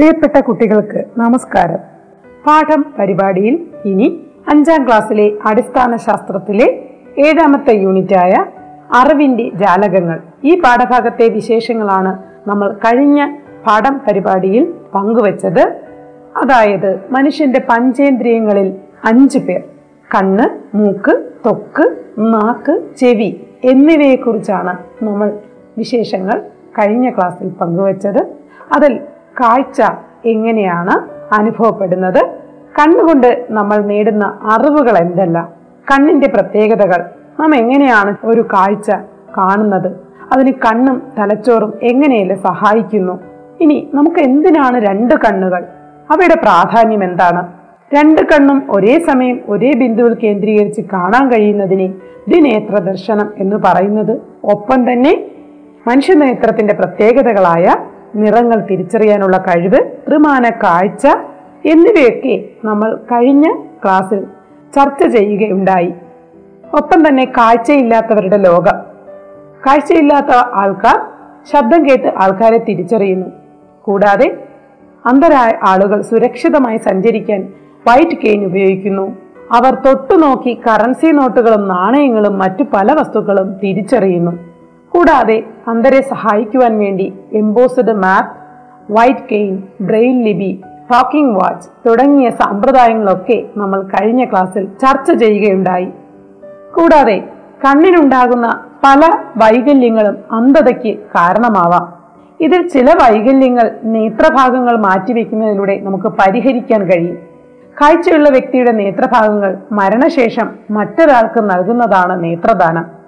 പ്രിയപ്പെട്ട കുട്ടികൾക്ക് നമസ്കാരം. പാഠം പരിപാടിയിൽ ഇനി അഞ്ചാം ക്ലാസ്സിലെ അടിസ്ഥാന ശാസ്ത്രത്തിലെ ഏഴാമത്തെ യൂണിറ്റായ അറിവിന്റെ ജാലകങ്ങൾ. ഈ പാഠഭാഗത്തെ വിശേഷങ്ങളാണ് നമ്മൾ കഴിഞ്ഞ പാഠം പരിപാടിയിൽ പങ്കുവച്ചത്. അതായത് മനുഷ്യന്റെ പഞ്ചേന്ദ്രിയങ്ങളിൽ അഞ്ചു പേർ. കണ്ണ് മൂക്ക് തൊക്ക് നാക്ക് ചെവി എന്നിവയെക്കുറിച്ചാണ് നമ്മൾ വിശേഷങ്ങൾ കഴിഞ്ഞ ക്ലാസ്സിൽ പങ്കുവച്ചത്. അതിൽ കാഴ്ച എങ്ങനെയാണ് അനുഭവപ്പെടുന്നത്? കണ്ണുകൊണ്ട് നമ്മൾ നേടുന്ന അറിവുകൾ എന്തല്ല? കണ്ണിന്റെ പ്രത്യേകതകൾ. നാം എങ്ങനെയാണ് ഒരു കാഴ്ച കാണുന്നത്? അതിന് കണ്ണും തലച്ചോറും എങ്ങനെയല്ലേ സഹായിക്കുന്നു? ഇനി നമുക്ക് എന്തിനാണ് രണ്ട് കണ്ണുകൾ? അവയുടെ പ്രാധാന്യം എന്താണ്? രണ്ട് കണ്ണും ഒരേ സമയം ഒരേ ബിന്ദുവിൽ കേന്ദ്രീകരിച്ച് കാണാൻ കഴിയുന്നതിനെ ദ്വിനേത്ര ദർശനം എന്ന് പറയുന്നത് ഒപ്പം തന്നെ മനുഷ്യനേത്രത്തിന്റെ പ്രത്യേകതകളായ നിറങ്ങൾ തിരിച്ചറിയാനുള്ള കഴിവ് ത്രിമാന കാഴ്ച എന്നിവയൊക്കെ നമ്മൾ കഴിഞ്ഞ ക്ലാസ്സിൽ ചർച്ച ചെയ്യുകയുണ്ടായി. ഒപ്പം തന്നെ കാഴ്ചയില്ലാത്തവരുടെ ലോകം. കാഴ്ചയില്ലാത്ത ആൾക്കാർ ശബ്ദം കേട്ട് ആൾക്കാരെ തിരിച്ചറിയുന്നു. കൂടാതെ അന്ധരായ ആളുകൾ സുരക്ഷിതമായി സഞ്ചരിക്കാൻ വൈറ്റ് കെയിൻ ഉപയോഗിക്കുന്നു. അവർ തൊട്ടുനോക്കി കറൻസി നോട്ടുകളും നാണയങ്ങളും മറ്റു പല വസ്തുക്കളും തിരിച്ചറിയുന്നു. കൂടാതെ അന്ധരെ സഹായിക്കുവാൻ വേണ്ടി embossed map white cane braille Libi ഫോക്കിംഗ് വാച്ച് തുടങ്ങിയ സമ്പ്രദായങ്ങളൊക്കെ നമ്മൾ കഴിഞ്ഞ ക്ലാസ്സിൽ ചർച്ച ചെയ്യുകയുണ്ടായി. കൂടാതെ കണ്ണിനുണ്ടാകുന്ന പല വൈകല്യങ്ങളും അന്ധതയ്ക്ക് കാരണമാവാം. ഇതിൽ ചില വൈകല്യങ്ങൾ നേത്രഭാഗങ്ങൾ മാറ്റിവെക്കുന്നതിലൂടെ നമുക്ക് പരിഹരിക്കാൻ കഴിയും. കാഴ്ചയുള്ള വ്യക്തിയുടെ നേത്രഭാഗങ്ങൾ മരണശേഷം മറ്റൊരാൾക്ക് നൽകുന്നതാണ് നേത്രദാനം.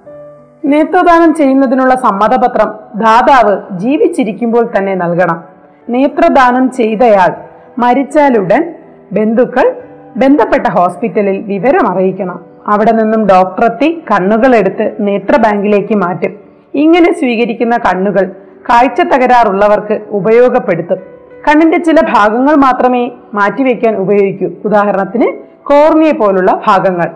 നേത്രദാനം ചെയ്യുന്നതിനുള്ള സമ്മതപത്രം ദാതാവ് ജീവിച്ചിരിക്കുമ്പോൾ തന്നെ നൽകണം. നേത്രദാനം ചെയ്തയാൾ മരിച്ചാലുടൻ ബന്ധുക്കൾ ബന്ധപ്പെട്ട ഹോസ്പിറ്റലിൽ വിവരം അറിയിക്കണം. അവിടെ നിന്നും ഡോക്ടറെത്തി കണ്ണുകൾ എടുത്ത് നേത്ര ബാങ്കിലേക്ക് മാറ്റും. ഇങ്ങനെ സ്വീകരിക്കുന്ന കണ്ണുകൾ കാഴ്ച തകരാറുള്ളവർക്ക് ഉപയോഗപ്പെടുത്തും. കണ്ണിന്റെ ചില ഭാഗങ്ങൾ മാത്രമേ മാറ്റിവെക്കാൻ ഉപയോഗിക്കൂ. ഉദാഹരണത്തിന് കോർണിയ പോലുള്ള ഭാഗങ്ങൾ.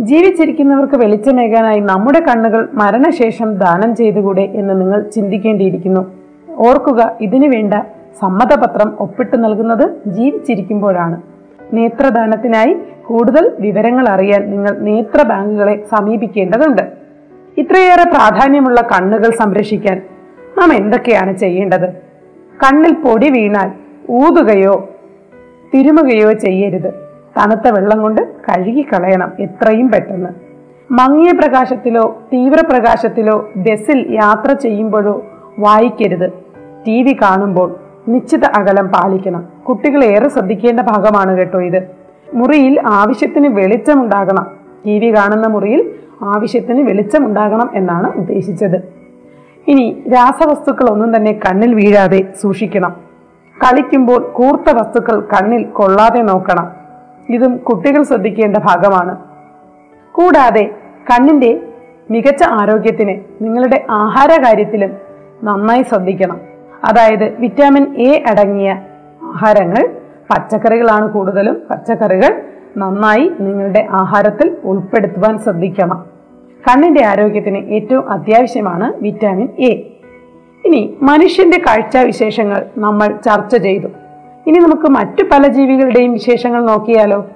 ജീവിച്ചിരിക്കുന്നവർക്ക് വെളിച്ചമേകാനായി നമ്മുടെ കണ്ണുകൾ മരണശേഷം ദാനം ചെയ്തുകൂടെ എന്ന് നിങ്ങൾ ചിന്തിക്കേണ്ടിയിരിക്കുന്നു. ഓർക്കുക ഇതിനു വേണ്ട സമ്മതപത്രം ഒപ്പിട്ട് നൽകുന്നത് ജീവിച്ചിരിക്കുമ്പോഴാണ്. നേത്രദാനത്തിനായി കൂടുതൽ വിവരങ്ങൾ അറിയാൻ നിങ്ങൾ നേത്ര ബാങ്കുകളെ സമീപിക്കേണ്ടതുണ്ട്. ഇത്രയേറെ പ്രാധാന്യമുള്ള കണ്ണുകൾ സംരക്ഷിക്കാൻ നാം എന്തൊക്കെയാണ് ചെയ്യേണ്ടത്? കണ്ണിൽ പൊടി വീണാൽ ഊതുകയോ തിരുമുകയോ ചെയ്യരുത്. തണുത്ത വെള്ളം കൊണ്ട് കഴുകി കളയണം എത്രയും പെട്ടെന്ന്. മങ്ങിയ പ്രകാശത്തിലോ തീവ്രപ്രകാശത്തിലോ ബസ്സിൽ യാത്ര ചെയ്യുമ്പോഴോ വായിക്കരുത്. ടി വി കാണുമ്പോൾ നിശ്ചിത അകലം പാലിക്കണം. കുട്ടികൾ ഏറെ ശ്രദ്ധിക്കേണ്ട ഭാഗമാണ് കേട്ടോ ഇത്. മുറിയിൽ ആവശ്യത്തിന് വെളിച്ചമുണ്ടാകണം. ടി വി കാണുന്ന മുറിയിൽ ആവശ്യത്തിന് വെളിച്ചമുണ്ടാകണം എന്നാണ് ഉദ്ദേശിച്ചത്. ഇനി രാസവസ്തുക്കൾ ഒന്നും തന്നെ കണ്ണിൽ വീഴാതെ സൂക്ഷിക്കണം. കളിക്കുമ്പോൾ കൂർത്ത വസ്തുക്കൾ കണ്ണിൽ കൊള്ളാതെ നോക്കണം. ഇതും കുട്ടികൾ ശ്രദ്ധിക്കേണ്ട ഭാഗമാണ്. കൂടാതെ കണ്ണിന്റെ മികച്ച ആരോഗ്യത്തിന് നിങ്ങളുടെ ആഹാര കാര്യത്തിലും നന്നായി ശ്രദ്ധിക്കണം. അതായത് വിറ്റാമിൻ എ അടങ്ങിയ ആഹാരങ്ങൾ പച്ചക്കറികളാണ് കൂടുതലും. പച്ചക്കറികൾ നന്നായി നിങ്ങളുടെ ആഹാരത്തിൽ ഉൾപ്പെടുത്തുവാൻ ശ്രദ്ധിക്കണം. കണ്ണിന്റെ ആരോഗ്യത്തിന് ഏറ്റവും അത്യാവശ്യമാണ് വിറ്റാമിൻ എ. ഇനി മനുഷ്യന്റെ കാഴ്ച വിശേഷങ്ങൾ നമ്മൾ ചർച്ച ചെയ്തു. ഇനി നമുക്ക് മറ്റു പല ജീവികളുടെയും വിശേഷങ്ങൾ നോക്കിയാലോ?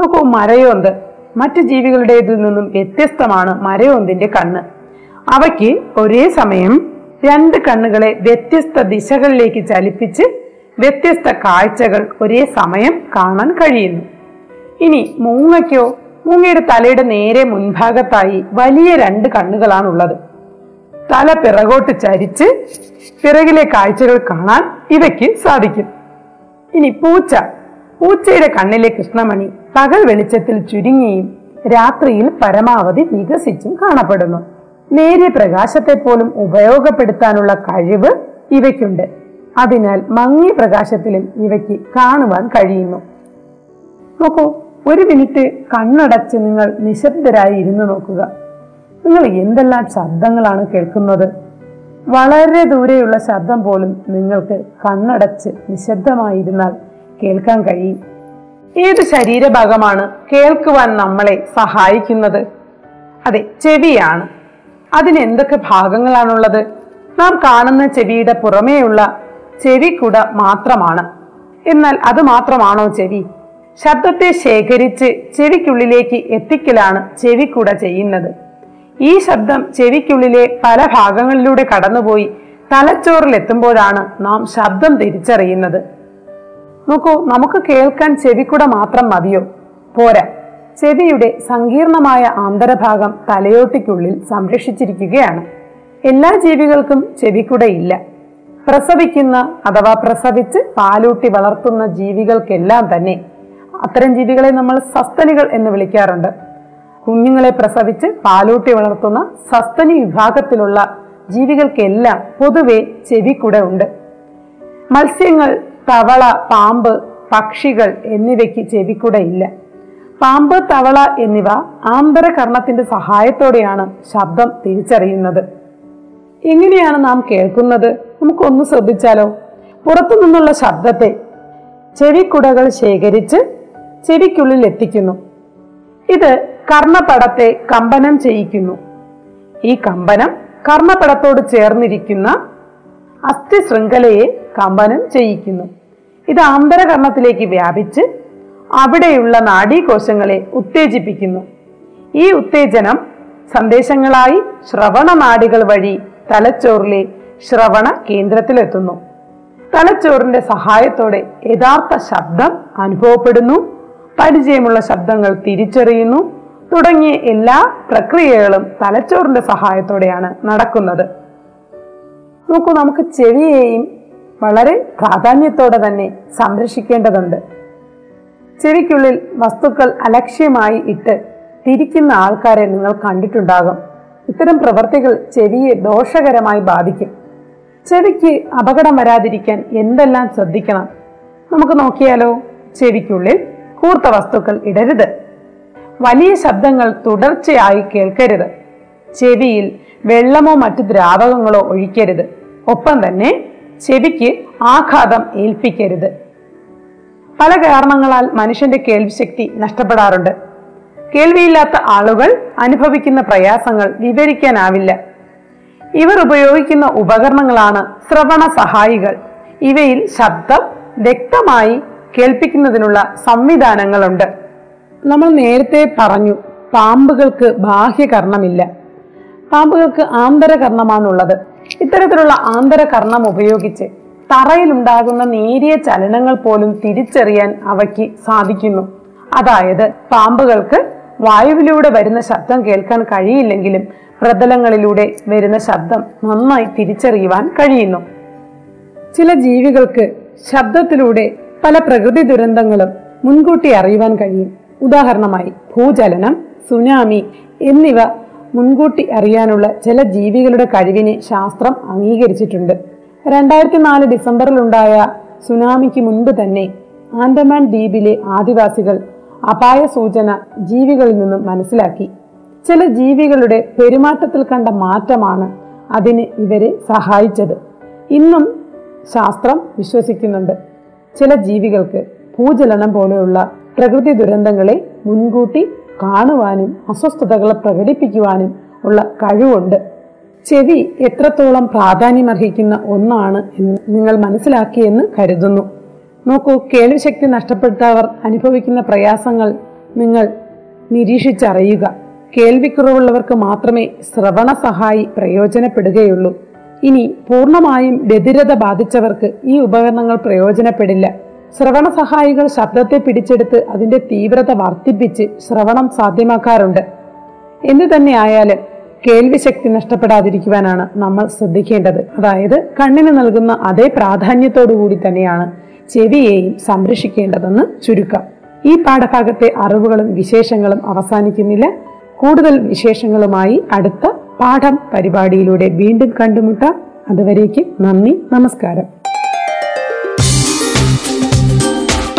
നോക്കൂ മരയോന്ത്. മറ്റു ജീവികളുടേതിൽ നിന്നും വ്യത്യസ്തമാണ് മരയോന്തിന്റെ കണ്ണ്. അവയ്ക്ക് ഒരേ സമയം രണ്ട് കണ്ണുകളെ വ്യത്യസ്ത ദിശകളിലേക്ക് ചലിപ്പിച്ച് വ്യത്യസ്ത കാഴ്ചകൾ ഒരേ സമയം കാണാൻ കഴിയുന്നു. ഇനി മൂങ്ങയ്ക്കോ മൂങ്ങയുടെ തലയുടെ നേരെ മുൻഭാഗത്തായി വലിയ രണ്ട് കണ്ണുകളാണുള്ളത്. തല പിറകോട്ട് ചരിച്ച് പിറകിലെ കാഴ്ചകൾ കാണാൻ ഇവയ്ക്ക് സാധിക്കും. ഇനി പൂച്ച. പൂച്ചയുടെ കണ്ണിലെ കൃഷ്ണമണി പകൽ വെളിച്ചത്തിൽ ചുരുങ്ങിയും രാത്രിയിൽ പരമാവധി വികസിച്ചും കാണപ്പെടുന്നു. നേരിയ പ്രകാശത്തെ പോലും ഉപയോഗപ്പെടുത്താനുള്ള കഴിവ് ഇവയ്ക്കുണ്ട്. അതിനാൽ മങ്ങിയ പ്രകാശത്തിലും ഇവയ്ക്ക് കാണുവാൻ കഴിയുന്നു. നോക്കൂ ഒരു മിനിറ്റ് കണ്ണടച്ച് നിങ്ങൾ നിശബ്ദരായി ഇരുന്നു നോക്കുക. നിങ്ങൾ എന്തെല്ലാം ശബ്ദങ്ങളാണ് കേൾക്കുന്നത്? വളരെ ദൂരെയുള്ള ശബ്ദം പോലും നിങ്ങൾക്ക് കണ്ണടച്ച് നിശബ്ദമായിരുന്നാൽ കേൾക്കാൻ കഴിയും. ഏത് ശരീരഭാഗമാണ് കേൾക്കുവാൻ നമ്മളെ സഹായിക്കുന്നത്? അതെ ചെവിയാണ്. അതിന് എന്തൊക്കെ ഭാഗങ്ങളാണുള്ളത്? നാം കാണുന്ന ചെവിയുടെ പുറമേയുള്ള ചെവിക്കുട മാത്രമാണ്. എന്നാൽ അത് മാത്രമാണോ ചെവി? ശബ്ദത്തെ ശേഖരിച്ച് ചെവിക്കുള്ളിലേക്ക് എത്തിക്കലാണ് ചെവിക്കുട ചെയ്യുന്നത്. ഈ ശബ്ദം ചെവിക്കുള്ളിലെ പല ഭാഗങ്ങളിലൂടെ കടന്നുപോയി തലച്ചോറിലെത്തുമ്പോഴാണ് നാം ശബ്ദം തിരിച്ചറിയുന്നത്. നോക്കൂ നമുക്ക് കേൾക്കാൻ ചെവിക്കുട മാത്രം മതിയോ? പോരാ. ചെവിയുടെ സങ്കീർണമായ ആന്തരഭാഗം തലയോട്ടിക്കുള്ളിൽ സംരക്ഷിച്ചിരിക്കുകയാണ്. എല്ലാ ജീവികൾക്കും ചെവിക്കുടയില്ല പ്രസവിക്കുന്ന അഥവാ പ്രസവിച്ച് പാലൂട്ടി വളർത്തുന്ന ജീവികൾക്കെല്ലാം തന്നെ അത്തരം ജീവികളെ നമ്മൾ സസ്തനികൾ എന്ന് വിളിക്കാറുണ്ട്. കുഞ്ഞുങ്ങളെ പ്രസവിച്ച് പാലൂട്ടി വളർത്തുന്ന സസ്തനി വിഭാഗത്തിലുള്ള ജീവികൾക്കെല്ലാം പൊതുവെ ചെവിക്കുട ഉണ്ട്. മത്സ്യങ്ങൾ തവള പാമ്പ് പക്ഷികൾ എന്നിവയ്ക്ക് ചെവിക്കുടയില്ല പാമ്പ് തവള എന്നിവ ആന്തരകർണത്തിന്റെ സഹായത്തോടെയാണ് ശബ്ദം തിരിച്ചറിയുന്നത്. എങ്ങനെയാണ് നാം കേൾക്കുന്നത്? നമുക്കൊന്ന് ശ്രദ്ധിച്ചാലോ? പുറത്തു നിന്നുള്ള ശബ്ദത്തെ ചെവിക്കുടകൾ ശേഖരിച്ച് ചെവിക്കുള്ളിൽ എത്തിക്കുന്നു. ഇത് കർണപടത്തെ കമ്പനം ചെയ്യിക്കുന്നു. ഈ കമ്പനം കർണപടത്തോട് ചേർന്നിരിക്കുന്ന അസ്ഥി ശൃംഖലയെ കമ്പനം ചെയ്യിക്കുന്നു. ഇത് ആന്തരകർണത്തിലേക്ക് വ്യാപിച്ച് അവിടെയുള്ള നാഡീകോശങ്ങളെ ഉത്തേജിപ്പിക്കുന്നു. ഈ ഉത്തേജനം സന്ദേശങ്ങളായി ശ്രവണ നാടികൾ വഴി തലച്ചോറിലെ ശ്രവണ കേന്ദ്രത്തിലെത്തുന്നു. തലച്ചോറിന്റെ സഹായത്തോടെ യഥാർത്ഥ ശബ്ദം അനുഭവപ്പെടുന്നു. പരിചയമുള്ള ശബ്ദങ്ങൾ തിരിച്ചറിയുന്നു. തുടങ്ങിയ എല്ലാ പ്രക്രിയകളും തലച്ചോറിന്റെ സഹായത്തോടെയാണ് നടക്കുന്നത്. നോക്കൂ നമുക്ക് ചെവിയെയും വളരെ പ്രാധാന്യത്തോടെ തന്നെ സംരക്ഷിക്കേണ്ടതുണ്ട്. ചെവിക്കുള്ളിൽ വസ്തുക്കൾ അലക്ഷ്യമായി ഇട്ട് തിരിക്കുന്ന ആൾക്കാരെ നിങ്ങൾ കണ്ടിട്ടുണ്ടാകും. ഇത്തരം പ്രവർത്തികൾ ചെവിയെ ദോഷകരമായി ബാധിക്കും. ചെവിക്ക് അപകടം വരാതിരിക്കാൻ എന്തെല്ലാം ശ്രദ്ധിക്കണം? നമുക്ക് നോക്കിയാലോ? ചെവിക്കുള്ളിൽ കൂർത്ത വസ്തുക്കൾ ഇടരുത്. വലിയ ശബ്ദങ്ങൾ തുടർച്ചയായി കേൾക്കരുത്. ചെവിയിൽ വെള്ളമോ മറ്റു ദ്രാവകങ്ങളോ ഒഴിക്കരുത്. ഒപ്പം തന്നെ ചെവിക്ക് ആഘാതം ഏൽപ്പിക്കരുത്. പല കാരണങ്ങളാൽ മനുഷ്യന്റെ കേൾവിശക്തി നഷ്ടപ്പെടാറുണ്ട്. കേൾവിയില്ലാത്ത ആളുകൾ അനുഭവിക്കുന്ന പ്രയാസങ്ങൾ വിവരിക്കാനാവില്ല. ഇവർ ഉപയോഗിക്കുന്ന ഉപകരണങ്ങളാണ് ശ്രവണ സഹായികൾ. ഇവയിൽ ശബ്ദം വ്യക്തമായി കേൾപ്പിക്കുന്നതിനുള്ള സംവിധാനങ്ങളുണ്ട്. നമ്മൾ നേരത്തെ പറഞ്ഞു പാമ്പുകൾക്ക് ബാഹ്യകർണമില്ല. പാമ്പുകൾക്ക് ആന്തരകർണമാണുള്ളത്. ഇത്തരത്തിലുള്ള ആന്തരകർണം ഉപയോഗിച്ച് തറയിലുണ്ടാകുന്ന നേരിയ ചലനങ്ങൾ പോലും തിരിച്ചറിയാൻ അവയ്ക്ക് സാധിക്കുന്നു. അതായത് പാമ്പുകൾക്ക് വായുവിലൂടെ വരുന്ന ശബ്ദം കേൾക്കാൻ കഴിയില്ലെങ്കിലും പ്രതലങ്ങളിലൂടെ വരുന്ന ശബ്ദം നന്നായി തിരിച്ചറിയുവാൻ കഴിയുന്നു. ചില ജീവികൾക്ക് ശബ്ദത്തിലൂടെ പല പ്രകൃതി ദുരന്തങ്ങളും മുൻകൂട്ടി അറിയുവാൻ കഴിയും. ഉദാഹരണമായി ഭൂചലനം സുനാമി എന്നിവ മുൻകൂട്ടി അറിയാനുള്ള ചില ജീവികളുടെ കഴിവിനെ ശാസ്ത്രം അംഗീകരിച്ചിട്ടുണ്ട്. രണ്ടായിരത്തി നാല് ഡിസംബറിലുണ്ടായ സുനാമിക്ക് മുൻപ് തന്നെ ആൻഡമാൻ ദ്വീപിലെ ആദിവാസികൾ അപായ സൂചന ജീവികളിൽ നിന്നും മനസ്സിലാക്കി. ചില ജീവികളുടെ പെരുമാറ്റത്തിൽ കണ്ട മാറ്റമാണ് അതിന് ഇവരെ സഹായിച്ചത്. ഇന്നും ശാസ്ത്രം വിശ്വസിക്കുന്നുണ്ട്. ചില ജീവികൾക്ക് ഭൂചലനം പോലെയുള്ള പ്രകൃതി ദുരന്തങ്ങളെ മുൻകൂട്ടി കാണുവാനും അസ്വസ്ഥതകൾ പ്രകടിപ്പിക്കുവാനും ഉള്ള കഴിവുണ്ട്. ചെവി എത്രത്തോളം പ്രാധാന്യമർഹിക്കുന്ന ഒന്നാണ് എന്ന് നിങ്ങൾ മനസ്സിലാക്കിയെന്ന് കരുതുന്നു. നോക്കൂ കേൾവിശക്തി നഷ്ടപ്പെട്ടവർ അനുഭവിക്കുന്ന പ്രയാസങ്ങൾ നിങ്ങൾ നിരീക്ഷിച്ചറിയുക. കേൾവിക്കുറവുള്ളവർക്ക് മാത്രമേ ശ്രവണ സഹായി പ്രയോജനപ്പെടുകയുള്ളൂ. ഇനി പൂർണമായും ബധിരത ബാധിച്ചവർക്ക് ഈ ഉപകരണങ്ങൾ പ്രയോജനപ്പെടില്ല. ശ്രവണ സഹായികൾ ശബ്ദത്തെ പിടിച്ചെടുത്ത് അതിന്റെ തീവ്രത വർദ്ധിപ്പിച്ച് ശ്രവണം സാധ്യമാക്കാറുണ്ട്. എന്തു തന്നെ ആയാലും കേൾവി ശക്തി നഷ്ടപ്പെടാതിരിക്കുവാനാണ് നമ്മൾ ശ്രദ്ധിക്കേണ്ടത്. അതായത് കണ്ണിന് നൽകുന്ന അതേ പ്രാധാന്യത്തോടു കൂടി തന്നെയാണ് ചെവിയെയും സംരക്ഷിക്കേണ്ടതെന്ന് ചുരുക്കം. ഈ പാഠഭാഗത്തെ അറിവുകളും വിശേഷങ്ങളും അവസാനിക്കുന്നില്ല. കൂടുതൽ വിശേഷങ്ങളുമായി അടുത്ത പാഠം പരിപാടിയിലൂടെ വീണ്ടും കണ്ടുമുട്ടാം. അതുവരേക്കും നന്ദി നമസ്കാരം.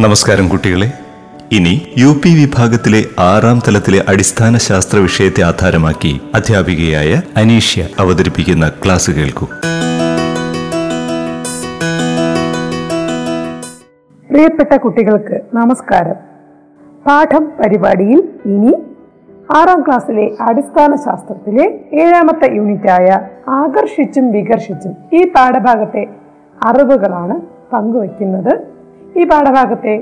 നമസ്കാരം കുട്ടികളെ. ഇനി യു പി വിഭാഗത്തിലെ ആറാം തലത്തിലെ അടിസ്ഥാന ശാസ്ത്ര വിഷയത്തെ ആധാരമാക്കി അധ്യാപികയായ അനീഷ്യ അവതരിപ്പിക്കുന്ന ക്ലാസ് കേൾക്കൂ. പ്രിയപ്പെട്ട കുട്ടികൾക്ക് നമസ്കാരം. പാഠം പരിപാടിയിൽ ഇനി ആറാം ക്ലാസ്സിലെ അടിസ്ഥാന ശാസ്ത്രത്തിലെ ഏഴാമത്തെ യൂണിറ്റായ ആകർഷിച്ചും വികർഷിച്ചും ഈ പാഠഭാഗത്തെ അറിവുകളാണ് പങ്കുവയ്ക്കുന്നത്. ഈ പാഠഭാഗത്തെ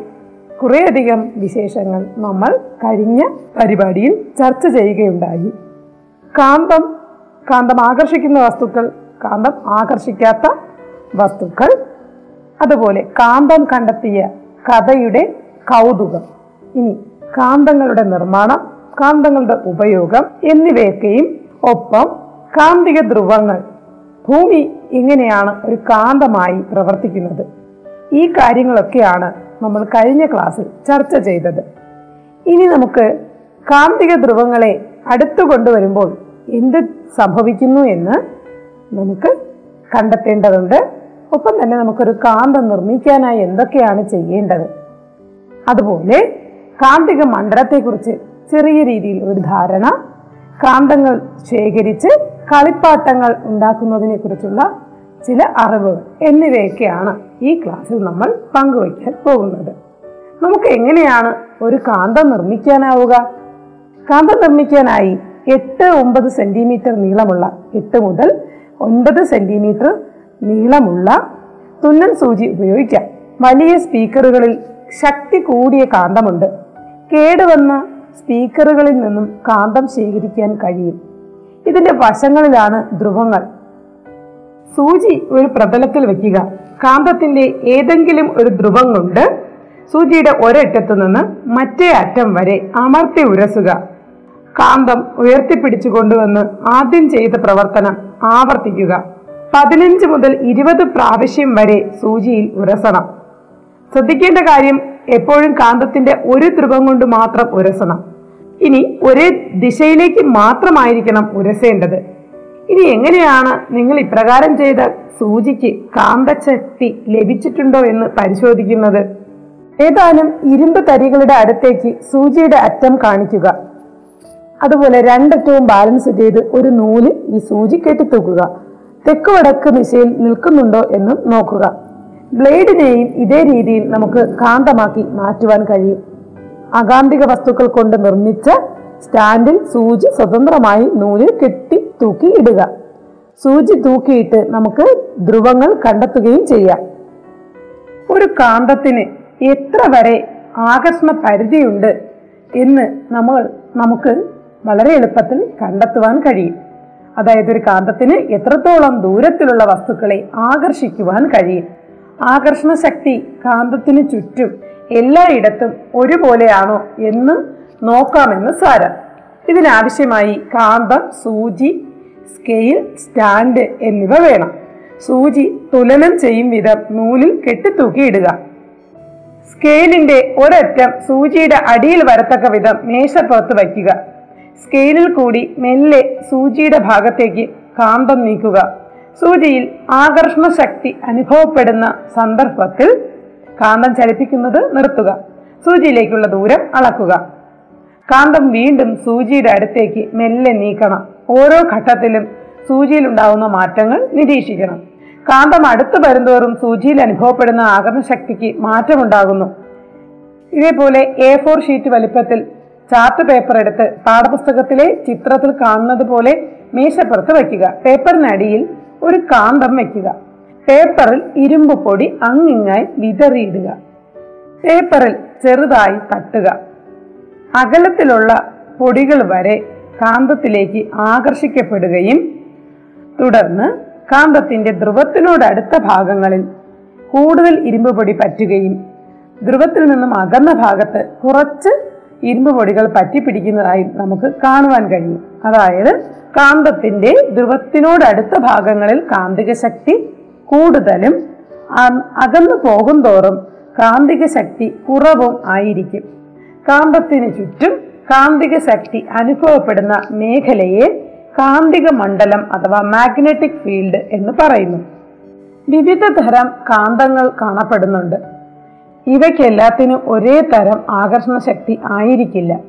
കുറേയധികം വിശേഷങ്ങൾ നമ്മൾ കഴിഞ്ഞ പരിപാടിയിൽ ചർച്ച ചെയ്യുകയുണ്ടായി. കാന്തം കാന്തം ആകർഷിക്കുന്ന വസ്തുക്കൾ കാന്തം ആകർഷിക്കാത്ത വസ്തുക്കൾ അതുപോലെ കാന്തം കണ്ടെത്തിയ കഥയുടെ കൗതുകം ഇനി കാന്തങ്ങളുടെ നിർമ്മാണം കാന്തങ്ങളുടെ ഉപയോഗം എന്നിവയൊക്കെയും ഒപ്പം കാന്തിക ധ്രുവങ്ങൾ ഭൂമി എങ്ങനെയാണ് ഒരു കാന്തമായി പ്രവർത്തിക്കുന്നത്. ഈ കാര്യങ്ങളൊക്കെയാണ് നമ്മൾ കഴിഞ്ഞ ക്ലാസ്സിൽ ചർച്ച ചെയ്തത്. ഇനി നമുക്ക് കാന്തിക ധ്രുവങ്ങളെ അടുത്തു കൊണ്ടുവരുമ്പോൾ എന്ത് സംഭവിക്കുന്നു എന്ന് നമുക്ക് കണ്ടെത്തേണ്ടതുണ്ട്. ഒപ്പം തന്നെ നമുക്കൊരു കാന്തം നിർമ്മിക്കാനായി എന്തൊക്കെയാണ് ചെയ്യേണ്ടത്? അതുപോലെ കാന്തിക മണ്ഡലത്തെക്കുറിച്ച് ചെറിയ രീതിയിൽ ഒരു ധാരണ കാന്തങ്ങൾ ശേഖരിച്ച് കളിപ്പാട്ടങ്ങൾ ഉണ്ടാക്കുന്നതിനെ കുറിച്ചുള്ള ചില അറിവുകൾ എന്നിവയൊക്കെയാണ് ഈ ക്ലാസ്സിൽ നമ്മൾ പങ്കുവയ്ക്കാൻ പോകുന്നത്. നമുക്ക് എങ്ങനെയാണ് ഒരു കാന്തം നിർമ്മിക്കാനാവുക? കാന്തം നിർമ്മിക്കാനായി എട്ട് ഒമ്പത് സെന്റിമീറ്റർ നീളമുള്ള എട്ട് മുതൽ ഒൻപത് സെന്റിമീറ്റർ നീളമുള്ള തുന്നൽ സൂചി ഉപയോഗിക്കാം. വലിയ സ്പീക്കറുകളിൽ ശക്തി കൂടിയ കാന്തമുണ്ട്. കേടുവന്ന സ്പീക്കറുകളിൽ നിന്നും കാന്തം ശേഖരിക്കാൻ കഴിയും. ഇതിന്റെ വശങ്ങളിലാണ് ധ്രുവങ്ങൾ. സൂചി ഒരു പ്രതലത്തിൽ വയ്ക്കുക കാന്തത്തിന്റെ ഏതെങ്കിലും ഒരു ധ്രുവം കൊണ്ട് സൂചിയുടെ ഒരറ്റത്തു നിന്ന് മറ്റേ അറ്റം വരെ അമർത്തി ഉരസുക. കാന്തം ഉയർത്തിപ്പിടിച്ചു കൊണ്ടുവന്ന് ആദ്യം ചെയ്ത പ്രവർത്തനം ആവർത്തിക്കുക. പതിനഞ്ച് മുതൽ ഇരുപത് പ്രാവശ്യം വരെ സൂചിയിൽ ഉരസണം. ശ്രദ്ധിക്കേണ്ട കാര്യം എപ്പോഴും കാന്തത്തിന്റെ ഒരു ധ്രുവം കൊണ്ട് മാത്രം ഉരസണം. ഇനി ഒരേ ദിശയിലേക്ക് മാത്രമായിരിക്കണം ഉരസേണ്ടത്. ഇനി എങ്ങനെയാണ് നിങ്ങൾ ഇപ്രകാരം ചെയ്ത സൂചിക്ക് കാന്തശക്തി ലഭിച്ചിട്ടുണ്ടോ എന്ന് പരിശോധിക്കുന്നത്? ഏതാനും ഇരുമ്പ് തരികളുടെ അടുത്തേക്ക് സൂചിയുടെ അറ്റം കാണിക്കുക. അതുപോലെ രണ്ടറ്റവും ബാലൻസ് ചെയ്ത് ഒരു നൂൽ ഈ സൂചി കെട്ടിത്തൂക്കുക തെക്ക് വടക്ക് ദിശയിൽ നിൽക്കുന്നുണ്ടോ എന്നും നോക്കുക. ബ്ലേഡിനെയും ഇതേ രീതിയിൽ നമുക്ക് കാന്തമാക്കി മാറ്റുവാൻ കഴിയും. അകാന്തിക വസ്തുക്കൾ കൊണ്ട് നിർമ്മിച്ച സ്റ്റാൻഡിൽ സൂചി സ്വതന്ത്രമായി നൂൽ കെട്ടി തൂക്കി ഇടുക. സൂചി തൂക്കിയിട്ട് നമുക്ക് ധ്രുവങ്ങൾ കണ്ടെത്തുകയും ചെയ്യാം. ഒരു കാന്തത്തിന് എത്ര വരെ ആകർഷണ പരിധിയുണ്ട് എന്ന് നമ്മൾ നമുക്ക് വളരെ എളുപ്പത്തിൽ കണ്ടെത്തുവാൻ കഴിയും. അതായത് ഒരു കാന്തത്തിന് എത്രത്തോളം ദൂരത്തിലുള്ള വസ്തുക്കളെ ആകർഷിക്കുവാൻ കഴിയും. ആകർഷണ ശക്തി കാന്തത്തിന് ചുറ്റും എല്ലായിടത്തും ഒരുപോലെയാണോ എന്ന് നോക്കാമെന്ന് സാരം. ഇതിനാവശ്യമായി കാന്തം സൂചി സ്കെയിൽ സ്റ്റാൻഡ് എന്നിവ വേണം. സൂചി തുലനം ചെയ്യും വിധം നൂലിൽ കെട്ടിത്തൂക്കിയിടുക. സ്കെയിലിന്റെ ഒരറ്റം സൂചിയുടെ അടിയിൽ വരത്തക്ക വിധം മേശപ്പുറത്ത് വയ്ക്കുക. സ്കെയിലിൽ കൂടി മെല്ലെ സൂചിയുടെ ഭാഗത്തേക്ക് കാന്തം നീക്കുക. സൂചിയിൽ ആകർഷണ ശക്തി അനുഭവപ്പെടുന്ന സന്ദർഭത്തിൽ കാന്തം ചലിപ്പിക്കുന്നത് നിർത്തുക. സൂചിയിലേക്കുള്ള ദൂരം അളക്കുക. കാന്തം വീണ്ടും സൂചിയുടെ അടുത്തേക്ക് മെല്ലെ നീക്കണം. ഓരോ ഘട്ടത്തിലും സൂചിയിൽ ഉണ്ടാകുന്ന മാറ്റങ്ങൾ നിരീക്ഷിക്കണം. കാന്തം അടുത്ത് വരുന്തോറും സൂചിയിൽ അനുഭവപ്പെടുന്ന ആകർഷണശക്തിക്ക് മാറ്റമുണ്ടാകുന്നു. ഇതേപോലെ എ ഫോർ ഷീറ്റ് വലിപ്പത്തിൽ ചാർട്ട് പേപ്പർ എടുത്ത് പാഠപുസ്തകത്തിലെ ചിത്രത്തിൽ കാണുന്നത് പോലെ മേശപ്പുറത്ത് വയ്ക്കുക. പേപ്പറിനടിയിൽ ഒരു കാന്തം വയ്ക്കുക. പേപ്പറിൽ ഇരുമ്പ് പൊടി അങ്ങിങ്ങായി വിതറിയിടുക. പേപ്പറിൽ ചെറുതായി തട്ടുക. അകലത്തിലുള്ള പൊടികൾ വരെ കാന്തത്തിലേക്ക് ആകർഷിക്കപ്പെടുകയും തുടർന്ന് കാന്തത്തിന്റെ ധ്രുവത്തിനോടടുത്ത ഭാഗങ്ങളിൽ കൂടുതൽ ഇരുമ്പ് പൊടി പറ്റുകയും ധ്രുവത്തിൽ നിന്നും അകന്ന ഭാഗത്ത് കുറച്ച് ഇരുമ്പ് പൊടികൾ പറ്റിപ്പിടിക്കുന്നതായി നമുക്ക് കാണുവാൻ കഴിയും. അതായത് കാന്തത്തിന്റെ ധ്രുവത്തിനോടടുത്ത ഭാഗങ്ങളിൽ കാന്തിക ശക്തി കൂടുതലും അകന്നു പോകുന്തോറും കാന്തിക ശക്തി കുറവും ആയിരിക്കും. കാന്തത്തിന് ചുറ്റും കാന്തിക ശക്തി അനുഭവപ്പെടുന്ന മേഖലയെ കാന്തിക മണ്ഡലം അഥവാ മാഗ്നറ്റിക് ഫീൽഡ് എന്ന് പറയുന്നു. വിവിധ തരം കാന്തങ്ങൾ കാണപ്പെടുന്നുണ്ട്. ഇവയ്ക്കെല്ലാത്തിനും ഒരേ തരം ആകർഷണ ശക്തി ആയിരിക്കില്ല.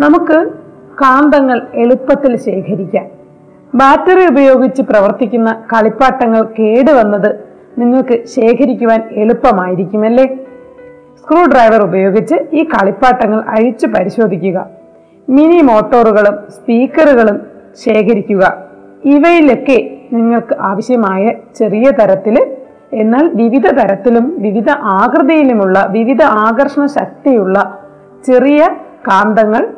നമുക്ക് കാന്തങ്ങൾ എളുപ്പത്തിൽ ശേഖരിക്കാം. ബാറ്ററി ഉപയോഗിച്ച് പ്രവർത്തിക്കുന്ന കളിപ്പാട്ടങ്ങൾ കേടുവന്നത് നിങ്ങൾക്ക് ശേഖരിക്കുവാൻ എളുപ്പമായിരിക്കുമല്ലേ? സ്ക്രൂ ഡ്രൈവർ ഉപയോഗിച്ച് ഈ കളിപ്പാട്ടങ്ങൾ അഴിച്ചു പരിശോധിക്കുക. മിനി മോട്ടോറുകളും സ്പീക്കറുകളും ശേഖരിക്കുക. ഇവയിലൊക്കെ നിങ്ങൾക്ക് ആവശ്യമായ ചെറിയ തരത്തിൽ എന്നാൽ വിവിധ തരത്തിലും വിവിധ ആകൃതിയിലുമുള്ള വിവിധ ആകർഷണ ശക്തിയുള്ള ചെറിയ കാന്തങ്ങൾ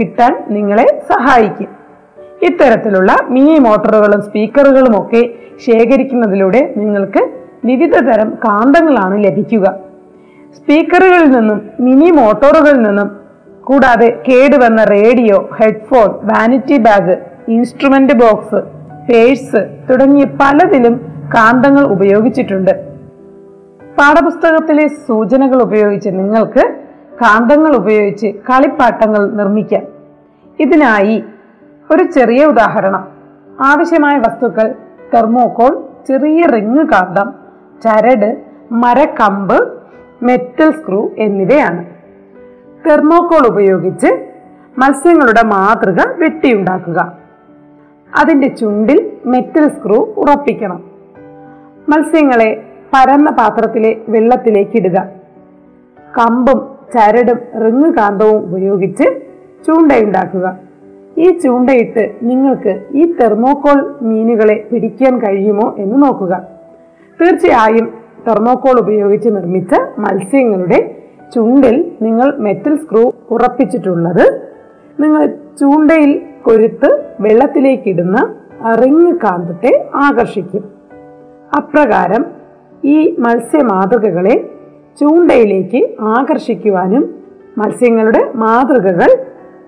കിട്ടാൻ നിങ്ങളെ സഹായിക്കും. ഇത്തരത്തിലുള്ള മിനി മോട്ടോറുകളും സ്പീക്കറുകളും ഒക്കെ ശേഖരിക്കുന്നതിലൂടെ നിങ്ങൾക്ക് വിവിധ തരം കാന്തങ്ങളാണ് ലഭിക്കുക. സ്പീക്കറുകളിൽ നിന്നും മിനി മോട്ടോറുകളിൽ നിന്നും കൂടാതെ കേടുവന്ന radio headphone vanity bag instrument box purse തുടങ്ങിയ പലതിലും കാന്തങ്ങൾ ഉപയോഗിച്ചിട്ടുണ്ട്. പാഠപുസ്തകത്തിലെ സൂചനകൾ ഉപയോഗിച്ച് നിങ്ങൾക്ക് കാന്തങ്ങൾ ഉപയോഗിച്ച് കളിപ്പാട്ടങ്ങൾ നിർമ്മിക്കാം. ഇതിനായി ഒരു ചെറിയ ഉദാഹരണം. ആവശ്യമായ വസ്തുക്കൾ തെർമോകോൾ ചെറിയ റിങ് കാന്തം ചരട് മരക്കമ്പ് മെറ്റൽ സ്ക്രൂ എന്നിവയാണ്. തെർമോകോൾ ഉപയോഗിച്ച് മത്സ്യങ്ങളുടെ മാതൃക വെട്ടിയുണ്ടാക്കുക. അതിന്റെ ചുണ്ടിൽ മെറ്റൽ സ്ക്രൂ ഉറപ്പിക്കണം. മത്സ്യങ്ങളെ പരന്ന പാത്രത്തിലെ വെള്ളത്തിലേക്ക് ഇടുക. കമ്പും ചരടും റിങ് കാന്തവും ഉപയോഗിച്ച് ചൂണ്ടയുണ്ടാക്കുക. ഈ ചൂണ്ടയിട്ട് നിങ്ങൾക്ക് ഈ തെർമോകോൾ മീനുകളെ പിടിക്കാൻ കഴിയുമോ എന്ന് നോക്കുക. തീർച്ചയായും തെർമോകോൾ ഉപയോഗിച്ച് നിർമ്മിച്ച മത്സ്യങ്ങളുടെ ചുണ്ടിൽ നിങ്ങൾ മെറ്റൽ സ്ക്രൂ ഉറപ്പിച്ചിട്ടുള്ളത്. നിങ്ങൾ ചൂണ്ടയിൽ കൊരുത്ത് വെള്ളത്തിലേക്കിടുന്ന റിങ് കാന്തത്തെ ആകർഷിക്കും. അപ്രകാരം ഈ മത്സ്യമാതൃകകളെ ചൂണ്ടയിലേക്ക് ആകർഷിക്കുവാനും മത്സ്യങ്ങളുടെ മാതൃകകൾ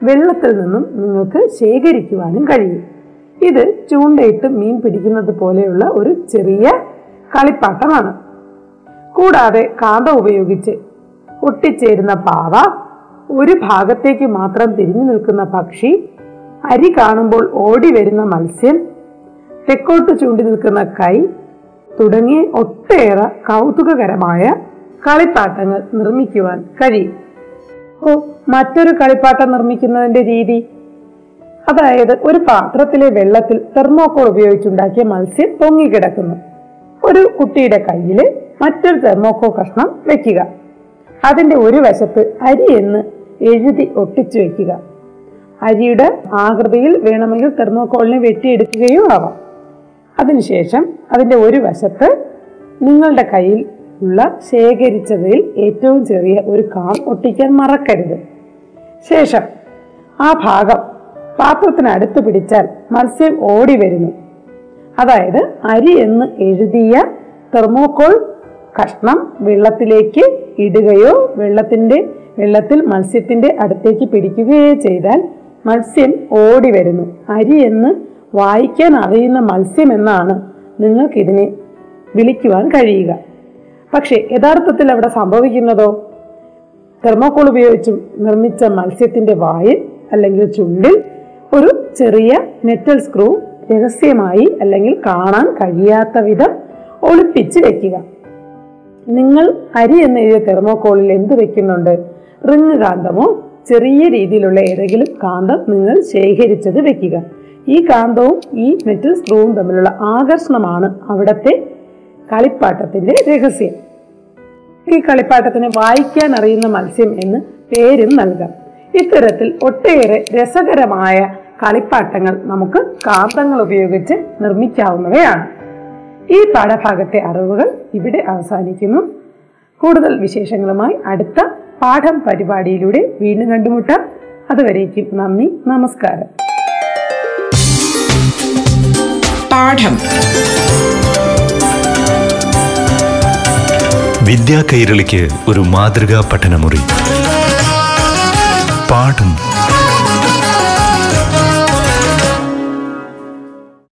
വെള്ളത്തിൽ നിന്നും നിങ്ങൾക്ക് ശേഖരിക്കുവാനും കഴിയും. ഇത് ചൂണ്ടയിട്ട് മീൻ പിടിക്കുന്നത് പോലെയുള്ള ഒരു ചെറിയ കളിപ്പാട്ടമാണ്. കൂടാതെ കാന്ത ഉപയോഗിച്ച് ഒട്ടിച്ചേരുന്ന പാവ ഒരു ഭാഗത്തേക്ക് മാത്രം തിരിഞ്ഞു നിൽക്കുന്ന പക്ഷി അരി കാണുമ്പോൾ ഓടി വരുന്ന മത്സ്യം തെക്കോട്ട് ചൂണ്ടി നിൽക്കുന്ന കൈ തുടങ്ങി ഒട്ടേറെ കൗതുകകരമായ കളിപ്പാട്ടങ്ങൾ നിർമ്മിക്കുവാൻ കഴിയും. ഓ മറ്റൊരു കളിപ്പാട്ടം നിർമ്മിക്കുന്നതിന്റെ രീതി? അതായത് ഒരു പാത്രത്തിലെ വെള്ളത്തിൽ തെർമോക്കോൾ ഉപയോഗിച്ചുണ്ടാക്കിയ മത്സ്യം പൊങ്ങിക്കിടക്കുന്നു. ഒരു കുട്ടിയുടെ കയ്യിൽ മറ്റൊരു തെർമോക്കോ കഷ്ണം വെക്കുക. അതിന്റെ ഒരു വശത്ത് അരി എന്ന് എഴുതി ഒട്ടിച്ചു വയ്ക്കുക അരിയുടെ ആകൃതിയിൽ വേണമെങ്കിൽ തെർമോക്കോളിനെ വെട്ടിയെടുക്കുകയോ ആവാം. അതിനുശേഷം അതിന്റെ ഒരു വശത്ത് നിങ്ങളുടെ കയ്യിൽ ഉള്ള ശേഖരിച്ചതിൽ ഏറ്റവും ചെറിയ ഒരു കാം ഒട്ടിക്കാൻ മറക്കരുത്. ശേഷം ആ ഭാഗം പാത്രത്തിനടുത്ത് പിടിച്ചാൽ മത്സ്യം ഓടി വരുന്നു. അതായത് അരി എന്ന് എഴുതിയ തെർമോകോൾ കഷ്ണം വെള്ളത്തിലേക്ക് ഇടുകയോ വെള്ളത്തിന്റെ വെള്ളത്തിൽ മത്സ്യത്തിന്റെ അടുത്തേക്ക് പിടിക്കുകയോ ചെയ്താൽ മത്സ്യം ഓടി വരുന്നു. അരി എന്ന് വായിക്കാൻ അറിയുന്ന മത്സ്യം എന്നാണ് നിങ്ങൾക്കിതിനെ വിളിക്കുവാൻ കഴിയുക. പക്ഷേ യഥാർത്ഥത്തിൽ അവിടെ സംഭവിക്കുന്നതോ? തെർമോക്കോൾ ഉപയോഗിച്ച് നിർമ്മിച്ച മത്സ്യത്തിന്റെ വായിൽ അല്ലെങ്കിൽ ചുണ്ടിൽ ഒരു ചെറിയ മെറ്റൽ സ്ക്രൂ രഹസ്യമായി അല്ലെങ്കിൽ കാണാൻ കഴിയാത്ത വിധം ഒളിപ്പിച്ച് വെക്കുക. നിങ്ങൾ അരി എന്ന എഴുതിയ തെർമോക്കോളിൽ എന്ത് വെക്കുന്നുണ്ട്? റിങ് കാന്തമോ? ചെറിയ രീതിയിലുള്ള ഏതെങ്കിലും കാന്തം നിങ്ങൾ ശേഖരിച്ചത് വെക്കുക. ഈ കാന്തവും ഈ മെറ്റൽ സ്ക്രൂവും തമ്മിലുള്ള ആകർഷണമാണ് അവിടത്തെ കളിപ്പാട്ടത്തിന്റെ രഹസ്യം. ഈ കളിപ്പാട്ടത്തിന് വായിക്കാൻ അറിയുന്ന മത്സ്യം എന്ന് പേരും നൽകാം. ഇത്തരത്തിൽ ഒട്ടേറെ രസകരമായ കളിപ്പാട്ടങ്ങൾ നമുക്ക് കാന്തങ്ങൾ ഉപയോഗിച്ച് നിർമ്മിക്കാവുന്നവയാണ്. ഈ പാഠഭാഗത്തെ അറിവുകൾ ഇവിടെ അവസാനിക്കുന്നു. കൂടുതൽ വിശേഷങ്ങളുമായി അടുത്ത പാഠം പരിപാടിയിലൂടെ വീണ്ടും കണ്ടുമുട്ടാം. അതുവരേക്കും നന്ദി നമസ്കാരം. പാഠം. വിദ്യാ കൈരളിക്ക് ഒരു മാതൃകാ പഠനമുറി. പാഠം